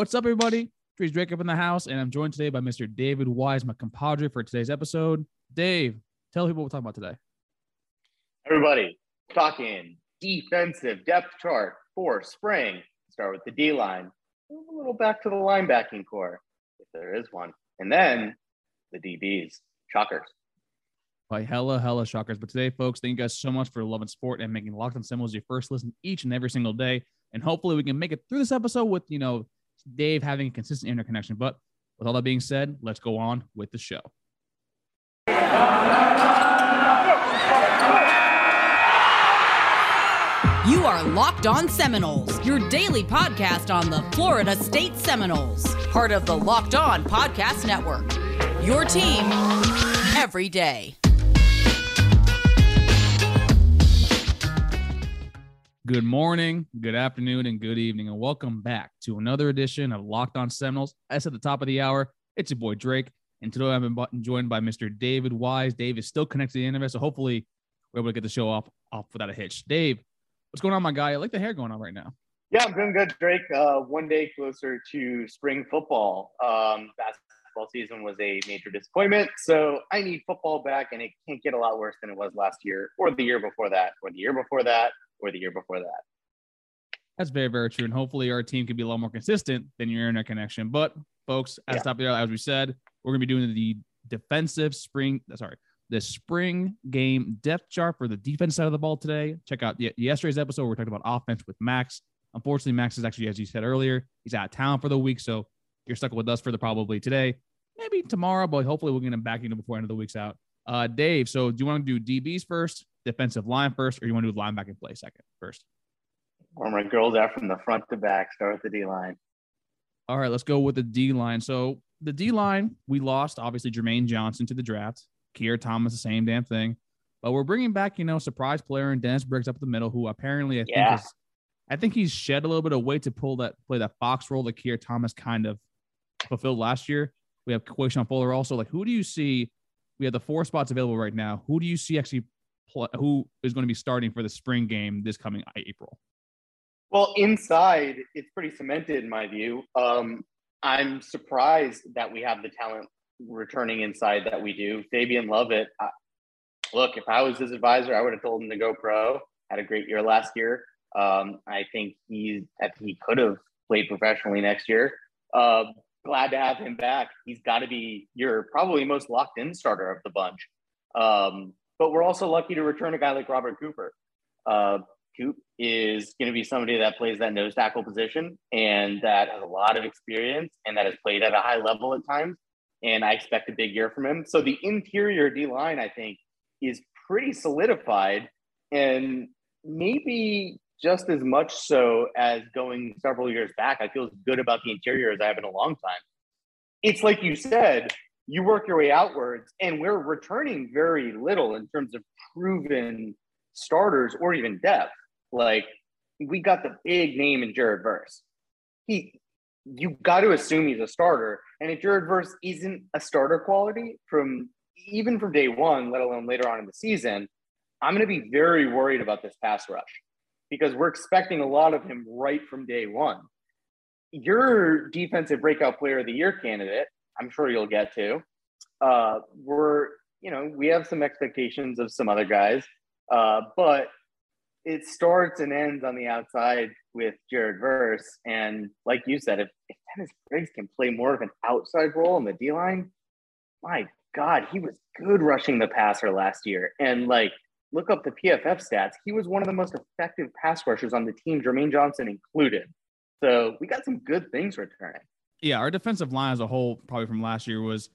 What's up, everybody? Trees Drake up in the house, and I'm joined today by Mr. David Wise, my compadre, for today's episode. Dave, tell people what we're talking about today. Everybody, talking defensive depth chart for spring. Start with the D line, a little back to the linebacking core, if there is one, and then the DBs, shockers. By hella, hella shockers. But today, folks, thank you guys so much for loving sport and making Locked on Seminoles your first listen each and every single day. And hopefully, we can make it through this episode with, you know, Dave having a consistent interconnection. But with all that being said, let's go on with the show. You are Locked On Seminoles, your daily podcast on the Florida State Seminoles, part of the Locked On Podcast Network. Your team every day. Good morning, good afternoon, and good evening, and welcome back to another edition of Locked On Seminoles. As at the top of the hour, it's your boy Drake, and today I've been joined by Mr. David Wise. Dave is still connected to the internet, so hopefully we're able to get the show off off without a hitch. Dave, what's going on, my guy? I like the hair going on right now. Yeah, I'm doing good, Drake. Uh, one day closer to spring football. Um, basketball season was a major disappointment, so I need football back, and it can't get a lot worse than it was last year, or the year before that, or the year before that, or the year before that. That's very, very true. And hopefully our team can be a lot more consistent than your internet connection. But folks, as Yeah. top of the hour, as we said, we're gonna be doing the defensive spring, sorry, the spring game depth chart for the defense side of the ball today. Check out yesterday's episode. where We talked about offense with Max. Unfortunately, Max is actually, as you said earlier, he's out of town for the week. So you're stuck with us for the probably today, maybe tomorrow, but hopefully we'll get him back know before end of the week's out. Uh, Dave, so do you want to do DBs first, defensive line first, or you want to do linebacking play second first? Where my girls are from the front to back. Start with the D line. All right, let's go with the D line. So the D line, we lost obviously Jermaine Johnson to the draft. Keir Thomas, the same damn thing. But we're bringing back, you know, surprise player and Dennis Briggs up the middle, who apparently I Yeah. think is, I think he's shed a little bit of weight to pull that play that Fox role that Keir Thomas kind of fulfilled last year. We have Quashon Fuller also. Like, who do you see? We have the four spots available right now. Who do you see actually? Play, who is going to be starting for the spring game this coming April? Well, inside, it's pretty cemented in my view. Um, I'm surprised that we have the talent returning inside that we do. Fabian Lovett, I, look, if I was his advisor, I would have told him to go pro. Had a great year last year. Um, I think he, he could have played professionally next year. Uh, glad to have him back. He's got to be your probably most locked in starter of the bunch. Um, but we're also lucky to return a guy like Robert Cooper. Uh, Coop is going to be somebody that plays that nose tackle position and that has a lot of experience and that has played at a high level at times. And I expect a big year from him. So the interior D line, I think, is pretty solidified and maybe just as much so as going several years back. I feel as good about the interior as I have in a long time. It's like you said, you work your way outwards, and we're returning very little in terms of proven starters or even depth. Like we got the big name in Jared Verse. He, you got to assume he's a starter, and if Jared Verse isn't a starter quality from even from day one, let alone later on in the season, I'm going to be very worried about this pass rush because we're expecting a lot of him right from day one. Your defensive breakout player of the year candidate, I'm sure you'll get to. Uh, we're, you know, we have some expectations of some other guys, uh, but it starts and ends on the outside with Jared Verse. And like you said, if, if Dennis Briggs can play more of an outside role in the D line, my God, he was good rushing the passer last year. And like, look up the PFF stats. He was one of the most effective pass rushers on the team, Jermaine Johnson included. So we got some good things returning. Yeah, our defensive line as a whole, probably from last year, was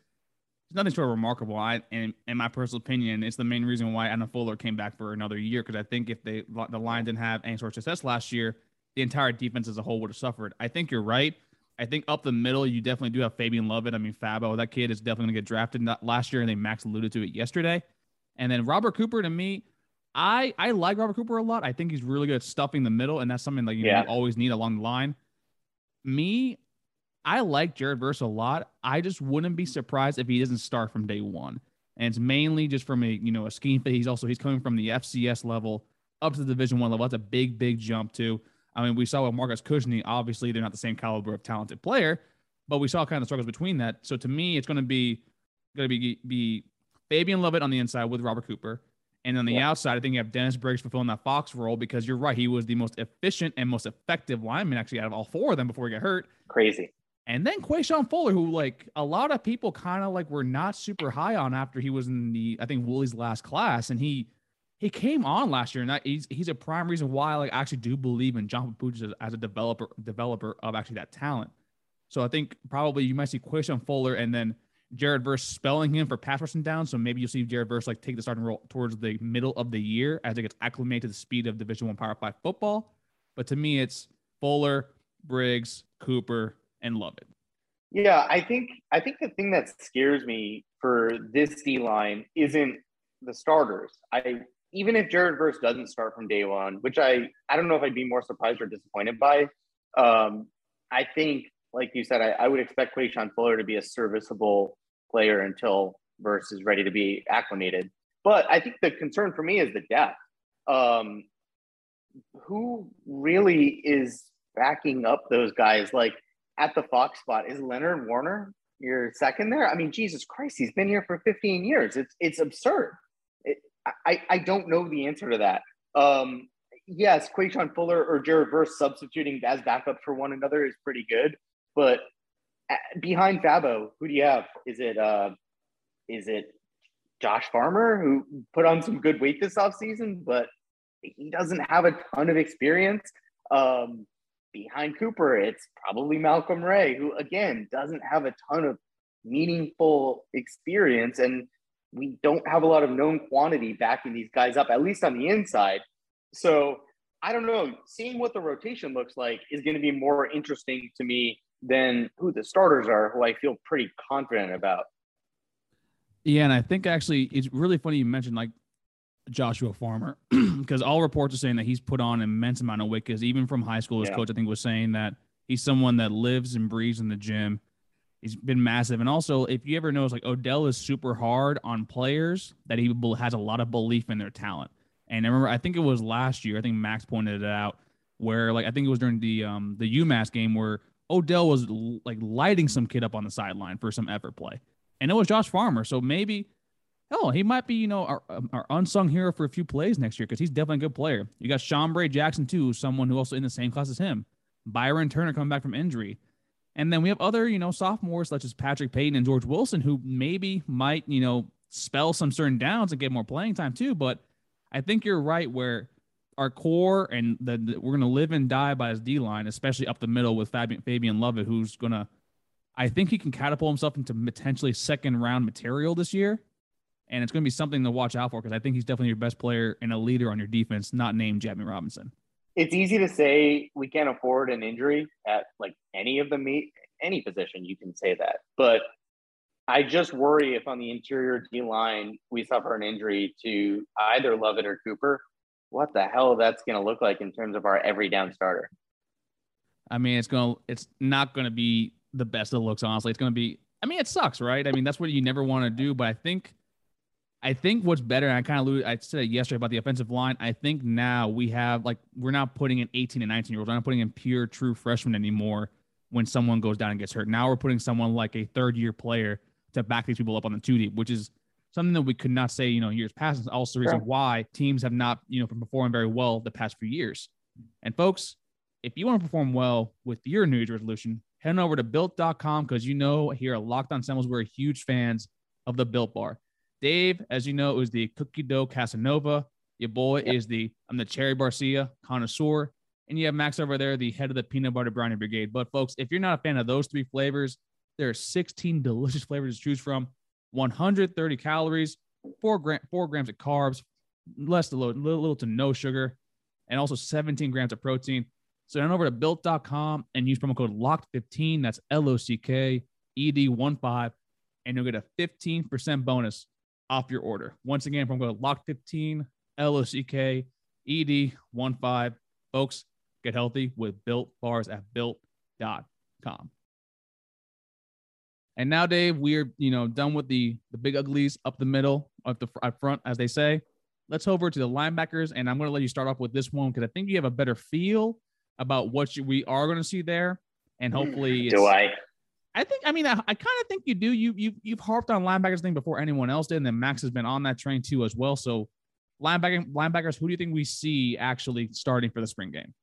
nothing short of remarkable. I, and in my personal opinion, it's the main reason why Adam Fuller came back for another year. Because I think if they the line didn't have any sort of success last year, the entire defense as a whole would have suffered. I think you're right. I think up the middle, you definitely do have Fabian Lovett. I mean, Fabo, that kid is definitely going to get drafted last year, and they Max alluded to it yesterday. And then Robert Cooper, to me, I I like Robert Cooper a lot. I think he's really good at stuffing the middle, and that's something like you, know, you always need along the line. Me, I like Jared Verse a lot. I just wouldn't be surprised if he doesn't start from day one. And it's mainly just from a you know a scheme fit. He's also he's coming from the FCS level up to the Division One level. That's a big big jump too. I mean, we saw with Marcus Kuzny, obviously they're not the same caliber of talented player, but we saw kind of the struggles between that. So to me, it's going to be going to be be Fabian Lovett on the inside with Robert Cooper. And on the yeah. outside, I think you have Dennis Briggs fulfilling that Fox role because you're right. He was the most efficient and most effective lineman actually out of all four of them before he got hurt. Crazy. And then Quashon Fuller, who like a lot of people kind of like were not super high on after he was in the I think Willie's last class, and he he came on last year, and that he's he's a prime reason why I like actually do believe in John Papuchis as, as, a developer developer of actually that talent. So I think probably you might see Quashon Fuller and then Jared Verse spelling him for pass rushing down. So maybe you'll see Jared Verse like take the starting role towards the middle of the year as it gets acclimated to the speed of Division One Power Five football. But to me, it's Fuller, Briggs, Cooper, and Lovett. Yeah, I think I think the thing that scares me for this D line isn't the starters. I even if Jared Verse doesn't start from day one, which I I don't know if I'd be more surprised or disappointed by. Um, I think, like you said, I, I would expect Quashon Fuller to be a serviceable player until Verse is ready to be acclimated. But I think the concern for me is the depth. Um, who really is backing up those guys? Like at the Fox spot is Leonard Warner your second there? I mean, Jesus Christ, he's been here for 15 years. It's it's absurd. It, I I don't know the answer to that. Um, yes, Quashon Fuller or Jared Verse substituting as backup for one another is pretty good, but behind Fabo, who do you have? Is it uh, is it Josh Farmer who put on some good weight this offseason, but he doesn't have a ton of experience. Um, behind Cooper, it's probably Malcolm Ray, who again doesn't have a ton of meaningful experience. And we don't have a lot of known quantity backing these guys up, at least on the inside. So I don't know. Seeing what the rotation looks like is going to be more interesting to me than who the starters are, who I feel pretty confident about. Yeah, and I think actually it's really funny you mentioned like Joshua Farmer because all reports are saying that he's put on an immense amount of weight. Because even from high school, his yeah. coach I think was saying that he's someone that lives and breathes in the gym. He's been massive, and also if you ever notice, like Odell is super hard on players that he has a lot of belief in their talent. And I remember, I think it was last year. I think Max pointed it out where, like, I think it was during the um the UMass game where Odell was like lighting some kid up on the sideline for some effort play, and it was Josh Farmer. So maybe hell, he might be, you know, our, um, our unsung hero for a few plays next year because he's definitely a good player. You got Shambre Jackson, too, someone who also in the same class as him. Byron Turner coming back from injury. And then we have other, you know, sophomores such as Patrick Payton and George Wilson who maybe might, you know, spell some certain downs and get more playing time too. But I think you're right where our core and the, the we're going to live and die by his D line, especially up the middle with Fabian, Fabian Lovett, who's going to, I think he can catapult himself into potentially second round material this year and it's going to be something to watch out for because I think he's definitely your best player and a leader on your defense, not named Jammie Robinson. It's easy to say we can't afford an injury at like any of the meet any position. You can say that, but I just worry if on the interior D line we suffer an injury to either Lovett or Cooper, what the hell that's going to look like in terms of our every down starter. I mean, it's going to it's not going to be the best of looks. Honestly, it's going to be. I mean, it sucks, right? I mean, that's what you never want to do, but I think I think what's better, and I kind of lose, I said yesterday about the offensive line. I think now we have like we're not putting in 18 and 19 year olds. We're not putting in pure true freshmen anymore. When someone goes down and gets hurt, now we're putting someone like a third year player to back these people up on the two deep, which is something that we could not say you know years past. It's also the reason sure. why teams have not you know performed very well the past few years. And folks, if you want to perform well with your New Year's resolution, head on over to built.com because you know here at Locked On Seminoles we're huge fans of the Built Bar. Dave, as you know, is the cookie dough Casanova. Your boy yep. is the I'm the cherry barcia connoisseur. And you have Max over there, the head of the peanut butter brownie brigade. But folks, if you're not a fan of those three flavors, there are 16 delicious flavors to choose from, 130 calories, four, gram, four grams of carbs, less to little, little to no sugar, and also 17 grams of protein. So head over to built.com and use promo code LOCKED15. That's L O C K E D 1 5, and you'll get a 15% bonus off your order. Once again, from go lock 15 L O C K E D 1 5. Folks, get healthy with built bars at built.com. And now, Dave, we're you know done with the the big uglies up the middle, up the up front, as they say. Let's over to the linebackers, and I'm going to let you start off with this one because I think you have a better feel about what you, we are going to see there, and hopefully, do I? I think. I mean, I, I kind of think you do. You you you've harped on linebackers thing before anyone else did, and then Max has been on that train too as well. So, linebacker linebackers, who do you think we see actually starting for the spring game?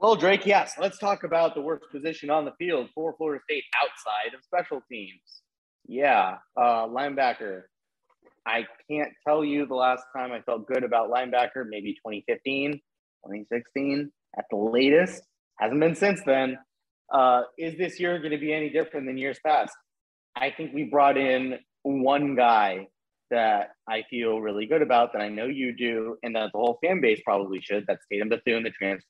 Well, Drake, yes. Let's talk about the worst position on the field for Florida State outside of special teams. Yeah, uh, linebacker. I can't tell you the last time I felt good about linebacker, maybe 2015, 2016 at the latest. Hasn't been since then. Uh, is this year going to be any different than years past? I think we brought in one guy that I feel really good about, that I know you do, and that the whole fan base probably should. That's Tatum Bethune, the transfer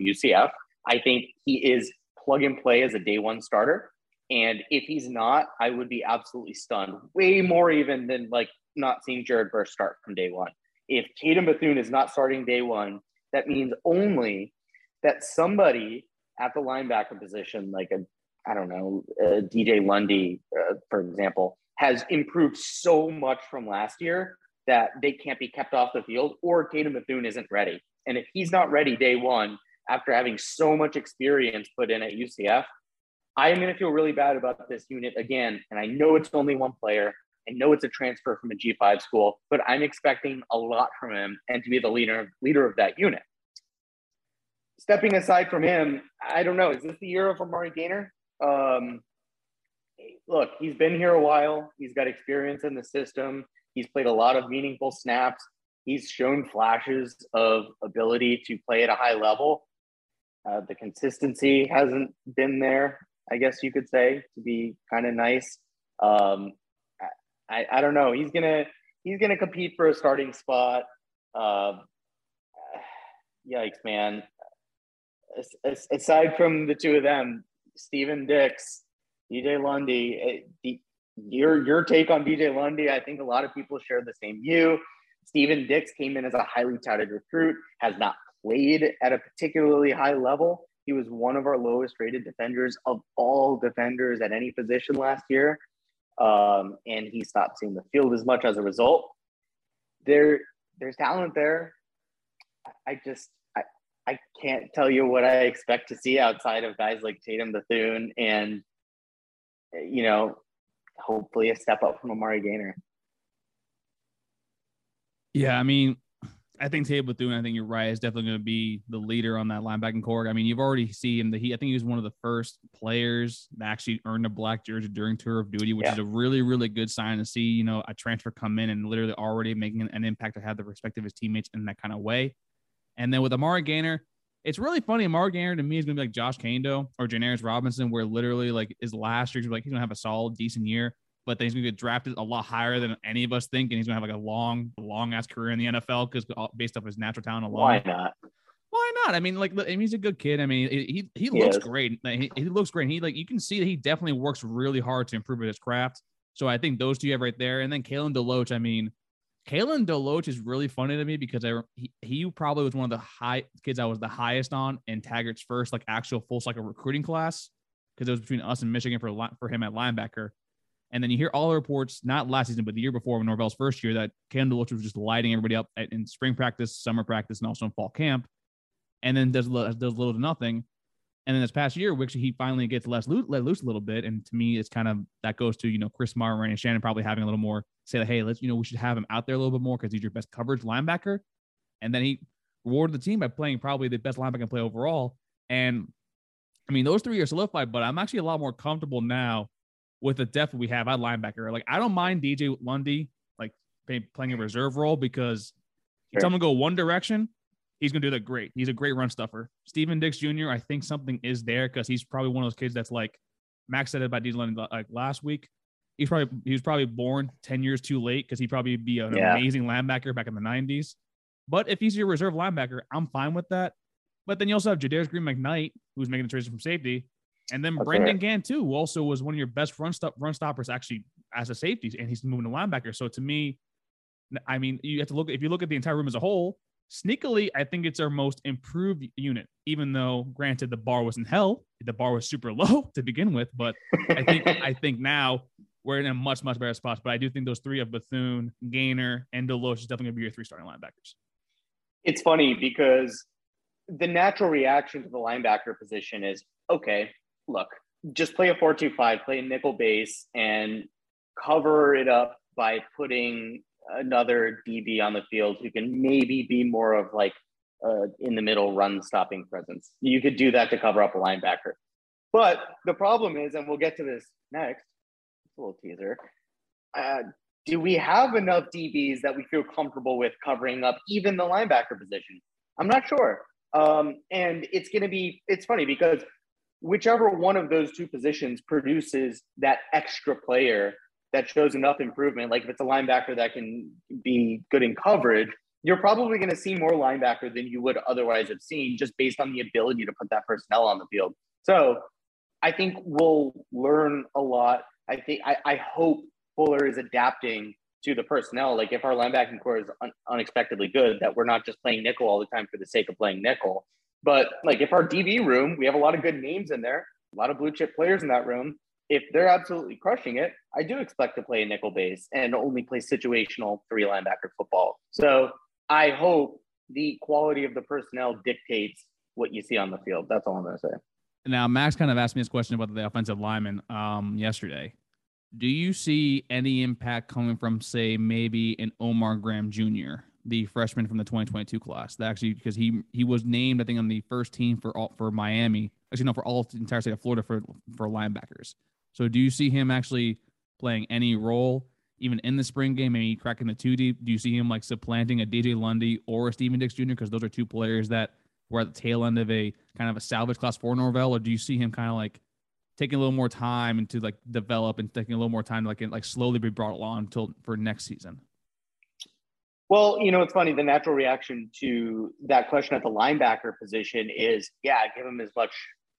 UCF. I think he is plug and play as a day one starter. And if he's not, I would be absolutely stunned, way more even than like not seeing Jared Verse start from day one. If Tatum Bethune is not starting day one, that means only that somebody at the linebacker position, like a, I don't know, DJ Lundy, uh, for example, has improved so much from last year that they can't be kept off the field or Tatum Bethune isn't ready. And if he's not ready day one, after having so much experience put in at UCF, I am going to feel really bad about this unit again. And I know it's only one player. I know it's a transfer from a G5 school, but I'm expecting a lot from him and to be the leader leader of that unit. Stepping aside from him, I don't know. Is this the year of Amari Gainer? Um, look, he's been here a while. He's got experience in the system. He's played a lot of meaningful snaps. He's shown flashes of ability to play at a high level. Uh, the consistency hasn't been there, I guess you could say, to be kind of nice. Um, I, I don't know. He's gonna he's gonna compete for a starting spot. Uh, yikes, man! Aside from the two of them, Steven Dix, DJ Lundy, eh, your your take on DJ Lundy, I think a lot of people share the same view. Steven Dix came in as a highly touted recruit, has not played at a particularly high level. He was one of our lowest rated defenders of all defenders at any position last year. Um, and he stopped seeing the field as much as a result. There, there's talent there. I just, I, can't tell you what I expect to see outside of guys like Tatum Bethune and, you know, hopefully a step up from Amari Gainer. Yeah, I mean, I think Tatum Bethune, I think you're right, is definitely going to be the leader on that linebacking core. I mean, you've already seen that he, I think he was one of the first players that actually earned a black jersey during tour of duty, which yeah. is a really, really good sign to see, you know, a transfer come in and literally already making an, impact to have the respect of his teammates in that kind of way. And then with Amari Gainer, it's really funny. Amari Gainer to me is going to be like Josh Kaindoh or Janarius Robinson, where literally like his last year, like he's going to have a solid, decent year but then he's going to get drafted a lot higher than any of us think, and he's going to have like a long, long ass career in the NFL because based off his natural talent alone. Why not? Why not? I mean, like, I mean, he's a good kid. I mean, he he, he looks is. great. He, he looks great. He like you can see that he definitely works really hard to improve his craft. So I think those two you have right there, and then Kalen DeLoach. I mean, Kalen DeLoach is really funny to me because I he, he probably was one of the high kids I was the highest on in Taggart's first like actual full cycle recruiting class because it was between us and Michigan for for him at linebacker. And then you hear all the reports, not last season, but the year before, when Norvell's first year, that Kalen was just lighting everybody up in spring practice, summer practice, and also in fall camp. And then does does little to nothing. And then this past year, which he finally gets less loose, let loose a little bit. And to me, it's kind of that goes to you know Chris Marve and Shannon probably having a little more say that hey, let's you know we should have him out there a little bit more because he's your best coverage linebacker. And then he rewarded the team by playing probably the best linebacker play overall. And I mean, those three are solidified, but I'm actually a lot more comfortable now with the depth we have at linebacker. Like I don't mind DJ Lundy like playing a reserve role because sure. tell him to go one direction, he's gonna do that great. He's a great run stuffer. Steven Dix Jr. I think something is there because he's probably one of those kids that's like Max said it about Lundy like last week. He's probably he was probably born ten years too late because he'd probably be an yeah. amazing linebacker back in the '90s. But if he's your reserve linebacker, I'm fine with that. But then you also have Jadarius Green McKnight, who's making the transition from safety. And then That's Brendan right. Gant too, who also was one of your best run stop run stoppers actually as a safety, and he's moving to linebacker. So to me, I mean, you have to look if you look at the entire room as a whole. Sneakily, I think it's our most improved unit, even though granted the bar was in hell, the bar was super low to begin with. But I think I think now we're in a much much better spot. But I do think those three of Bethune, Gainer, and Deloach is definitely going to be your three starting linebackers. It's funny because the natural reaction to the linebacker position is okay, look, just play a 4 2 5, play a nickel base, and cover it up by putting another DB on the field who can maybe be more of like uh, in the middle run stopping presence. You could do that to cover up a linebacker. But the problem is, and we'll get to this next, it's a little teaser. Uh, do we have enough DBs that we feel comfortable with covering up even the linebacker position? I'm not sure. Um, and it's going to be, it's funny because whichever one of those two positions produces that extra player that shows enough improvement, like if it's a linebacker that can be good in coverage, you're probably going to see more linebacker than you would otherwise have seen just based on the ability to put that personnel on the field. So I think we'll learn a lot. I think I, I hope Fuller is adapting to the personnel. Like if our linebacking core is un- unexpectedly good, that we're not just playing nickel all the time for the sake of playing nickel. But like if our DB room, we have a lot of good names in there, a lot of blue chip players in that room. If they're absolutely crushing it, I do expect to play a nickel base and only play situational three linebacker football. So I hope the quality of the personnel dictates what you see on the field. That's all I'm going to say. Now, Max kind of asked me this question about the offensive lineman um, yesterday. Do you see any impact coming from, say, maybe an Omar Graham Jr., the freshman from the 2022 class? That actually, because he he was named, I think, on the first team for all, for Miami. Actually, no, for all the entire state of Florida for for linebackers. So, do you see him actually playing any role, even in the spring game, maybe cracking the two deep? Do you see him like supplanting a DJ Lundy or a Steven Dix Jr. Because those are two players that were at the tail end of a kind of a salvage class for Norvell, or do you see him kind of like taking a little more time and to like develop and taking a little more time to like like slowly be brought along until for next season? Well, you know, it's funny. The natural reaction to that question at the linebacker position is, yeah, give him as much,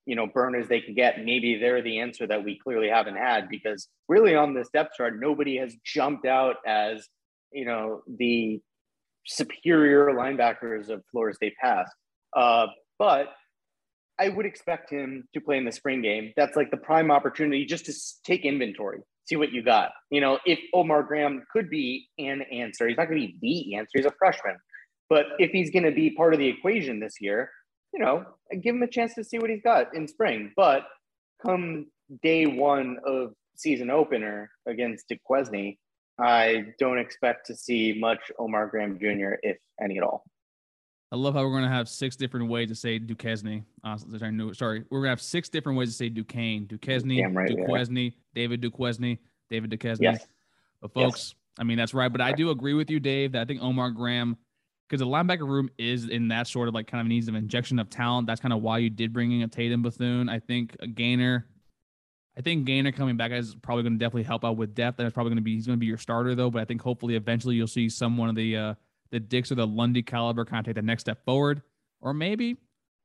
you know, burn as they can get. Maybe they're the answer that we clearly haven't had because really on this depth chart, nobody has jumped out as, you know, the superior linebackers of Florida State past. Uh, but I would expect him to play in the spring game. That's like the prime opportunity just to take inventory, see what you got. You know, if Omar Graham could be an answer, he's not going to be the answer. He's a freshman. But if he's going to be part of the equation this year, you know, give him a chance to see what he's got in spring. But come day one of season opener against Duquesne, I don't expect to see much Omar Graham Jr., if any at all. I love how we're going to have six different ways to say Duquesne. Uh, sorry, we're going to have six different ways to say Duquesne, Duquesne, right, Duquesne, yeah. David Duquesne, David Duquesne. Yes. But folks, yes. I mean that's right. But I do agree with you, Dave. That I think Omar Graham, because the linebacker room is in that sort of like kind of needs of injection of talent. That's kind of why you did bring in a Tatum Bethune. I think a Gainer. I think Gainer coming back is probably going to definitely help out with depth. That's probably going to be he's going to be your starter though. But I think hopefully eventually you'll see some one of the uh, the Dix or the Lundy caliber kind of take the next step forward. Or maybe,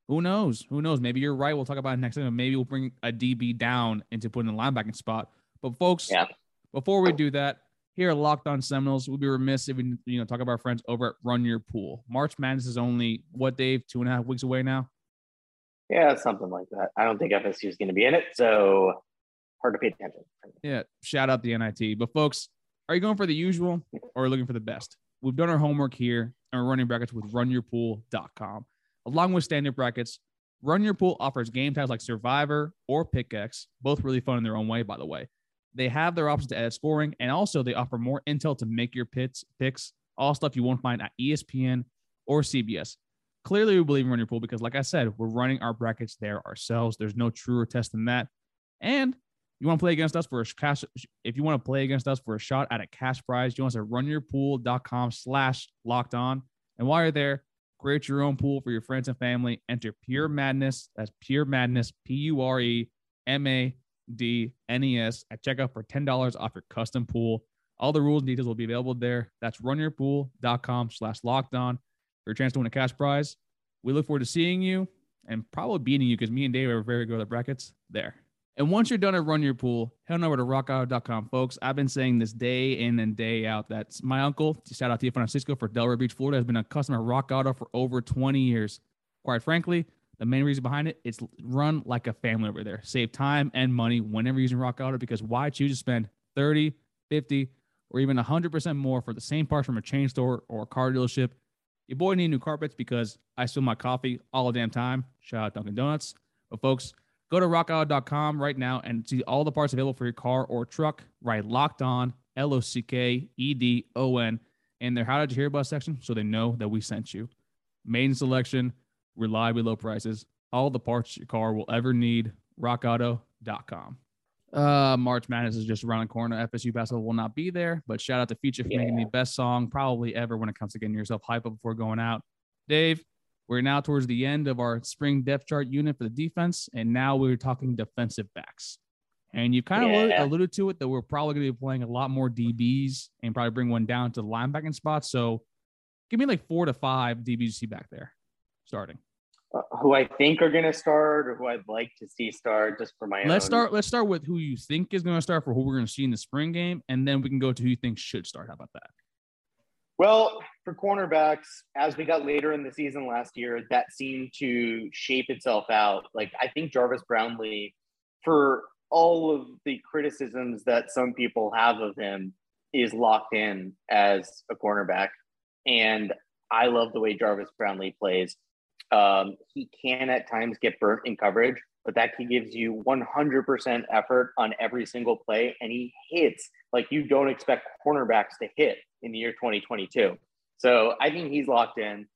who knows? Who knows? Maybe you're right. We'll talk about it next time. Maybe we'll bring a DB down into putting the linebacking spot. But folks, yeah. before we do that, here at Locked On Seminoles, we'll be remiss if we you know talk about our friends over at Run Your Pool. March Madness is only what, Dave? Two and a half weeks away now. Yeah, something like that. I don't think FSU is going to be in it, so hard to pay attention. Yeah, shout out the NIT. But folks, are you going for the usual or are you looking for the best? We've done our homework here and we're running brackets with runyourpool.com. Along with standard brackets, Run Your Pool offers game types like Survivor or Pick-X, both really fun in their own way, by the way. They have their options to add scoring, and also they offer more intel to make your pits, picks, all stuff you won't find at ESPN or CBS. Clearly, we believe in Run Your Pool because, like I said, we're running our brackets there ourselves. There's no truer test than that. And you want to play against us for a cash if you want to play against us for a shot at a cash prize you want to runyourpool.com slash locked on and while you're there create your own pool for your friends and family enter pure madness that's pure madness p-u-r-e-m-a-d-n-e-s at checkout for $10 off your custom pool all the rules and details will be available there that's runyourpool.com slash lockdown for a chance to win a cash prize we look forward to seeing you and probably beating you because me and dave are very good at brackets there and once you're done at run your pool, head on over to rockauto.com, folks. I've been saying this day in and day out. That's my uncle. Shout out to you, Francisco, for Delray Beach, Florida, has been a customer of Rock Auto for over 20 years. Quite frankly, the main reason behind it, it is run like a family over there. Save time and money whenever using Rock Auto because why choose to spend 30, 50, or even 100% more for the same parts from a chain store or a car dealership? Your boy need new carpets because I spill my coffee all the damn time. Shout out Dunkin' Donuts. But folks, go to rockauto.com right now and see all the parts available for your car or truck. Right, locked on L O C K E D O N in their How Did You Hear About section so they know that we sent you. Main selection, reliably low prices, all the parts your car will ever need. RockAuto.com. Uh, March Madness is just around the corner. FSU basketball will not be there, but shout out to Future for making the best song probably ever when it comes to getting yourself hype up before going out. Dave, we're now towards the end of our spring depth chart unit for the defense, and now we're talking defensive backs. And you kind of Yeah. alluded to it that we're probably going to be playing a lot more DBs and probably bring one down to the linebacking spot. So give me like four to five DBs you see back there starting. Who I think are going to start, or who I'd like to see start, just for my Let's own. start. Let's start with who you think is going to start for who we're going to see in the spring game, and then we can go to who you think should start. How about that? Well, for cornerbacks, as we got later in the season last year, that seemed to shape itself out. Like I think Jarvis Brownlee, for all of the criticisms that some people have of him, is locked in as a cornerback. And I love the way Jarvis Brownlee plays. Um, he can at times get burnt in coverage, but that he gives you 100% effort on every single play, and he hits like you don't expect cornerbacks to hit in the year 2022. So I think he's locked in.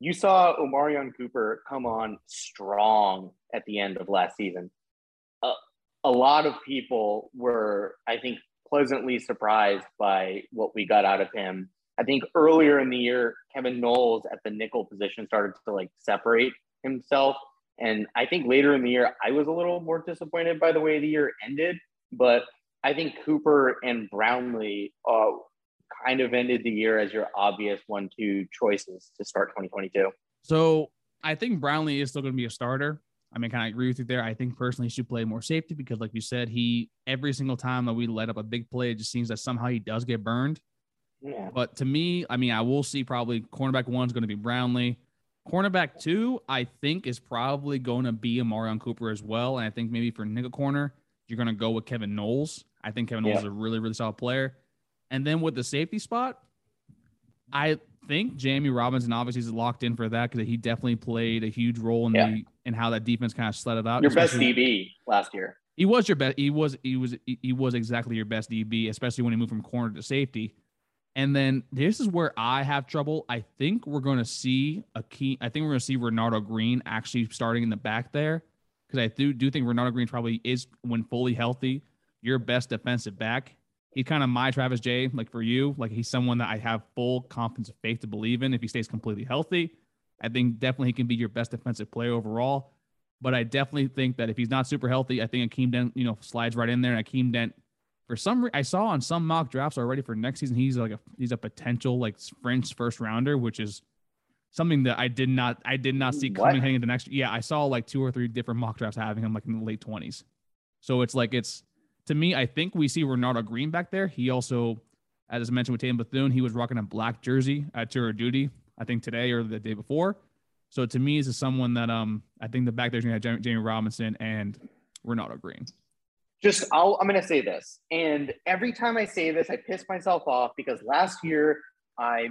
You saw Omarion Cooper come on strong at the end of last season. Uh, a lot of people were, I think, pleasantly surprised by what we got out of him. I think earlier in the year, Kevin Knowles at the nickel position started to like separate himself. And I think later in the year, I was a little more disappointed by the way the year ended. But I think Cooper and Brownlee uh, kind of ended the year as your obvious one two choices to start 2022. So I think Brownlee is still going to be a starter. I mean, kind of agree with you there. I think personally he should play more safety because, like you said, he every single time that we let up a big play, it just seems that somehow he does get burned. Yeah. But to me, I mean, I will see probably cornerback one is going to be Brownlee. Cornerback two, I think, is probably going to be Omarion Cooper as well. And I think maybe for nickel corner, you're going to go with Kevin Knowles. I think Kevin Knowles Yeah. is a really, really solid player. And then with the safety spot, I think Jamie Robinson obviously is locked in for that because he definitely played a huge role in Yeah. the in how that defense kind of sledded out. Your best DB last year. he was your best. He was he was he was exactly your best DB, especially when he moved from corner to safety. And then this is where I have trouble. I think we're going to see a key. I think we're going to see Renardo Green actually starting in the back there because I do do think Renardo Green probably is when fully healthy your best defensive back. He's kind of my Travis Jay. Like for you, like he's someone that I have full confidence and faith to believe in if he stays completely healthy. I think definitely he can be your best defensive player overall. But I definitely think that if he's not super healthy, I think Akeem Dent, you know, slides right in there. And Akeem Dent, for some, re- I saw on some mock drafts already for next season, he's like a he's a potential like French first rounder, which is something that I did not I did not see What? coming heading into next. Yeah, I saw like two or three different mock drafts having him like in the late twenties. So it's like it's to me, I think we see Renardo Green back there. He also, as I mentioned with Tatum Bethune, he was rocking a black jersey at tour of duty, I think today or the day before. So to me, this is someone that um I think the back there's gonna have Jamie, Jamie Robinson and Renardo Green. Just I'll, I'm going to say this, and every time I say this, I piss myself off because last year I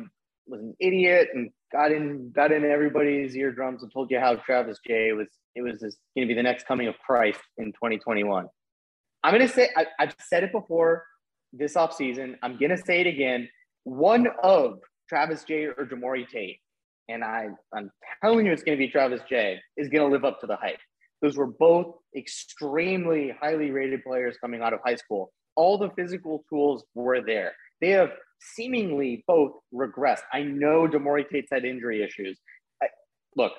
was an idiot and got in got in everybody's eardrums and told you how Travis Jay was it was going to be the next coming of Christ in 2021. I'm going to say I, I've said it before this offseason. I'm going to say it again. One of Travis Jay or Jamori Tate, and I I'm telling you it's going to be Travis Jay is going to live up to the hype. Those were both extremely highly rated players coming out of high school. All the physical tools were there. They have seemingly both regressed. I know Demorie Tate's had injury issues. I, look,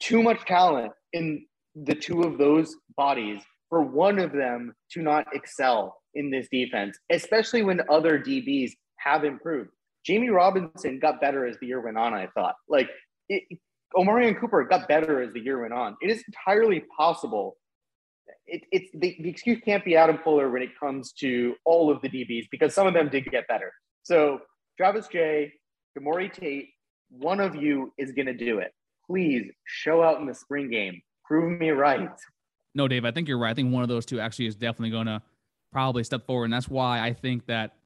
too much talent in the two of those bodies for one of them to not excel in this defense, especially when other DBs have improved. Jamie Robinson got better as the year went on, I thought. Like, it, Omarion Cooper got better as the year went on. It is entirely possible. It, it's the, the excuse can't be Adam Fuller when it comes to all of the DBs because some of them did get better. So Travis Jay, Demorie Tate, one of you is going to do it. Please show out in the spring game. Prove me right. No, Dave, I think you're right. I think one of those two actually is definitely going to probably step forward, and that's why I think that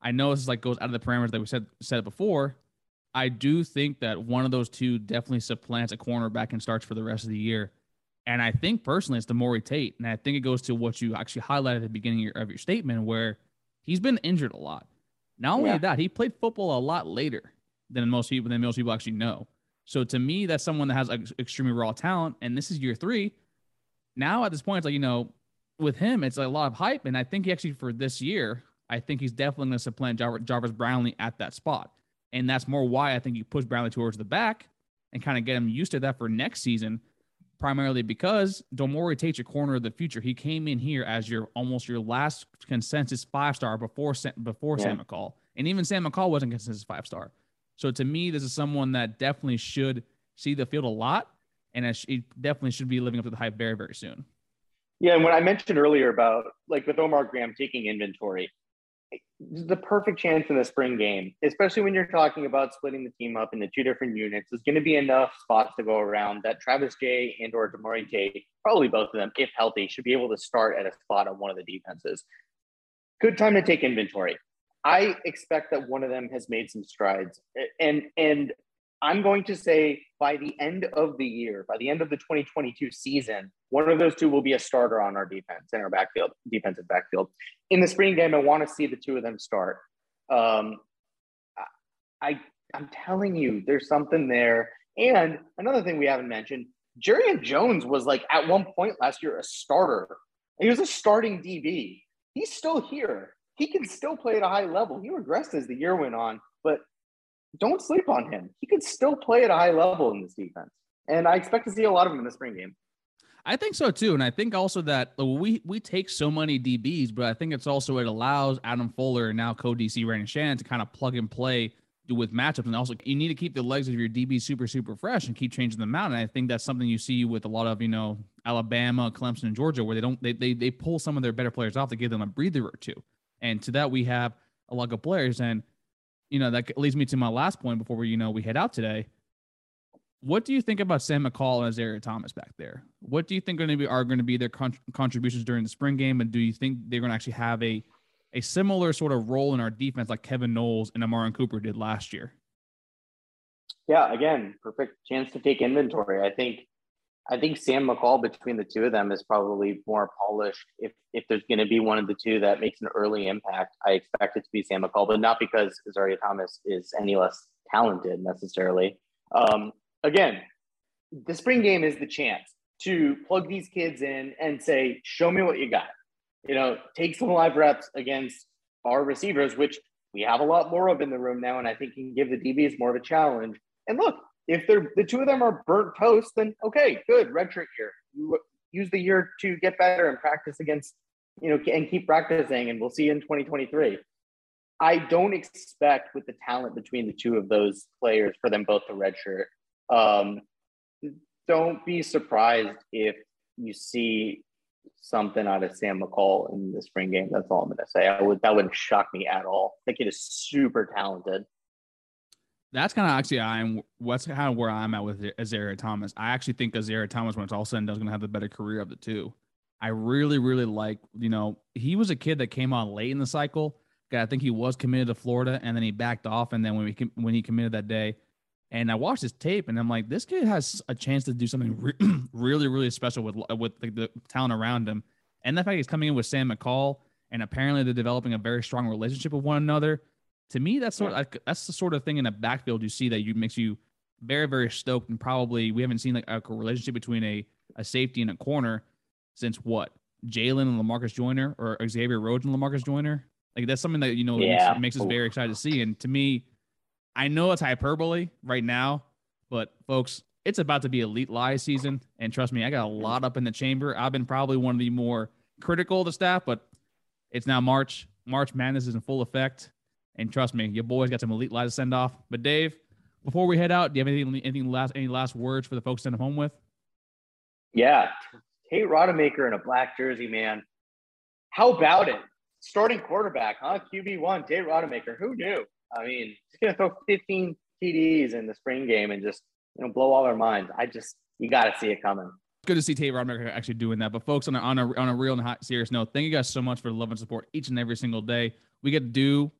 I know this is like goes out of the parameters that we said said before. I do think that one of those two definitely supplants a cornerback and starts for the rest of the year. And I think personally, it's the Demorie Tate. And I think it goes to what you actually highlighted at the beginning of your, of your statement, where he's been injured a lot. Not only yeah. that, he played football a lot later than most people than most people actually know. So to me, that's someone that has extremely raw talent. And this is year three. Now at this point, it's like you know, with him, it's a lot of hype. And I think he actually for this year, I think he's definitely going to supplant Jar- Jarvis Brownlee at that spot. And that's more why I think you push Brownlee towards the back and kind of get him used to that for next season primarily because Demore takes a corner of the future. He came in here as your almost your last consensus five star before before yeah. Sam McCall, and even Sam McCall wasn't consensus five star. So to me, this is someone that definitely should see the field a lot, and it definitely should be living up to the hype very very soon. Yeah, and when I mentioned earlier about like with Omar Graham taking inventory, the perfect chance in the spring game, especially when you're talking about splitting the team up into two different units, is going to be enough spots to go around that Travis Jay and or Demorie Tate, probably both of them, if healthy, should be able to start at a spot on one of the defenses. Good time to take inventory. I expect that one of them has made some strides, and and I'm going to say by the end of the year, by the end of the 2022 season, one of those two will be a starter on our defense in our backfield, defensive backfield. In the spring game, I want to see the two of them start. Um, I I'm telling you, there's something there. And another thing we haven't mentioned, Jarrian Jones was like at one point last year a starter. He was a starting DB. He's still here. He can still play at a high level. He regressed as the year went on, but don't sleep on him. He could still play at a high level in this defense. And I expect to see a lot of him in the spring game. I think so too, and I think also that we we take so many DBs, but I think it's also it allows Adam Fuller and now co DC Brandon Shannon to kind of plug and play with matchups, and also you need to keep the legs of your DB super super fresh and keep changing them out. And I think that's something you see with a lot of you know Alabama, Clemson, and Georgia, where they don't they they they pull some of their better players off to give them a breather or two, and to that we have a lot of players and you know, that leads me to my last point before we, you know, we head out today. What do you think about Sam McCall and Azareye'h Thomas back there? What do you think going to be are going to be their con- contributions during the spring game, and do you think they're going to actually have a a similar sort of role in our defense like Kevin Knowles and Amari Cooper did last year? Yeah, again, perfect chance to take inventory. I think I think Sam McCall between the two of them is probably more polished. If if there's going to be one of the two that makes an early impact, I expect it to be Sam McCall, but not because Azareye'h Thomas is any less talented necessarily. Um, again, the spring game is the chance to plug these kids in and say, "Show me what you got." You know, take some live reps against our receivers, which we have a lot more of in the room now, and I think can give the DBs more of a challenge. And look, if they're the two of them are burnt toast, then okay, good, redshirt year. Use the year to get better and practice against, you know, and keep practicing, and we'll see you in 2023. I don't expect with the talent between the two of those players for them both to redshirt. Um, don't be surprised if you see something out of Sam McCall in the spring game. That's all I'm going to say. I would that wouldn't shock me at all. Think he is super talented that's kind of actually I'm what's kind of where I'm at with Azareye'h Thomas. I actually think Azareye'h Thomas, when it's all said and done, is going to have the better career of the two. I really, really like, you know, he was a kid that came on late in the cycle. I think he was committed to Florida and then he backed off. And then when we when he committed that day, and I watched his tape and I'm like, this kid has a chance to do something re- really, really special with with like the talent around him. And the fact he's coming in with Sam McCall and apparently they're developing a very strong relationship with one another to me, that's sort of, that's the sort of thing in a backfield you see that you makes you very very stoked and probably we haven't seen like a relationship between a a safety and a corner since what Jalen and Lamarcus Joyner or Xavier Rhodes and Lamarcus Joyner. Like that's something that you know yeah. makes, makes us very excited to see. And to me, I know it's hyperbole right now, but folks, it's about to be elite live season. And trust me, I got a lot up in the chamber. I've been probably one of the more critical of the staff, but it's now March. March Madness is in full effect. And trust me, your boys got some elite lives to send off. But Dave, before we head out, do you have anything, anything last, any last words for the folks send them home with? Yeah, Tate Rodemaker in a black jersey, man. How about it? Starting quarterback, huh? QB one, Tate Rodemaker. Who knew? I mean, he's gonna throw 15 TDs in the spring game and just you know blow all our minds. I just you got to see it coming. Good to see Tate Rodemaker actually doing that. But folks, on a, on a on a real and hot, serious note, thank you guys so much for the love and support each and every single day. We get to do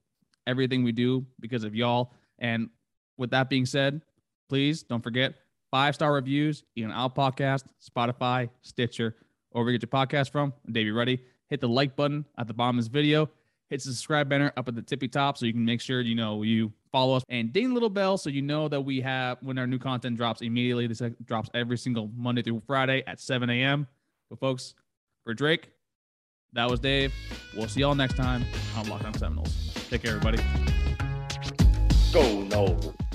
everything we do because of y'all. And with that being said, please don't forget five star reviews, even Out Podcast, Spotify, Stitcher, or where you get your podcast from. Davey, ready? Hit the like button at the bottom of this video. Hit the subscribe banner up at the tippy top so you can make sure you know you follow us and ding the little bell so you know that we have when our new content drops immediately. This drops every single Monday through Friday at 7 a.m. But folks, for Drake, that was Dave. We'll see y'all next time on Lockdown Seminoles. Take care, everybody. Go no.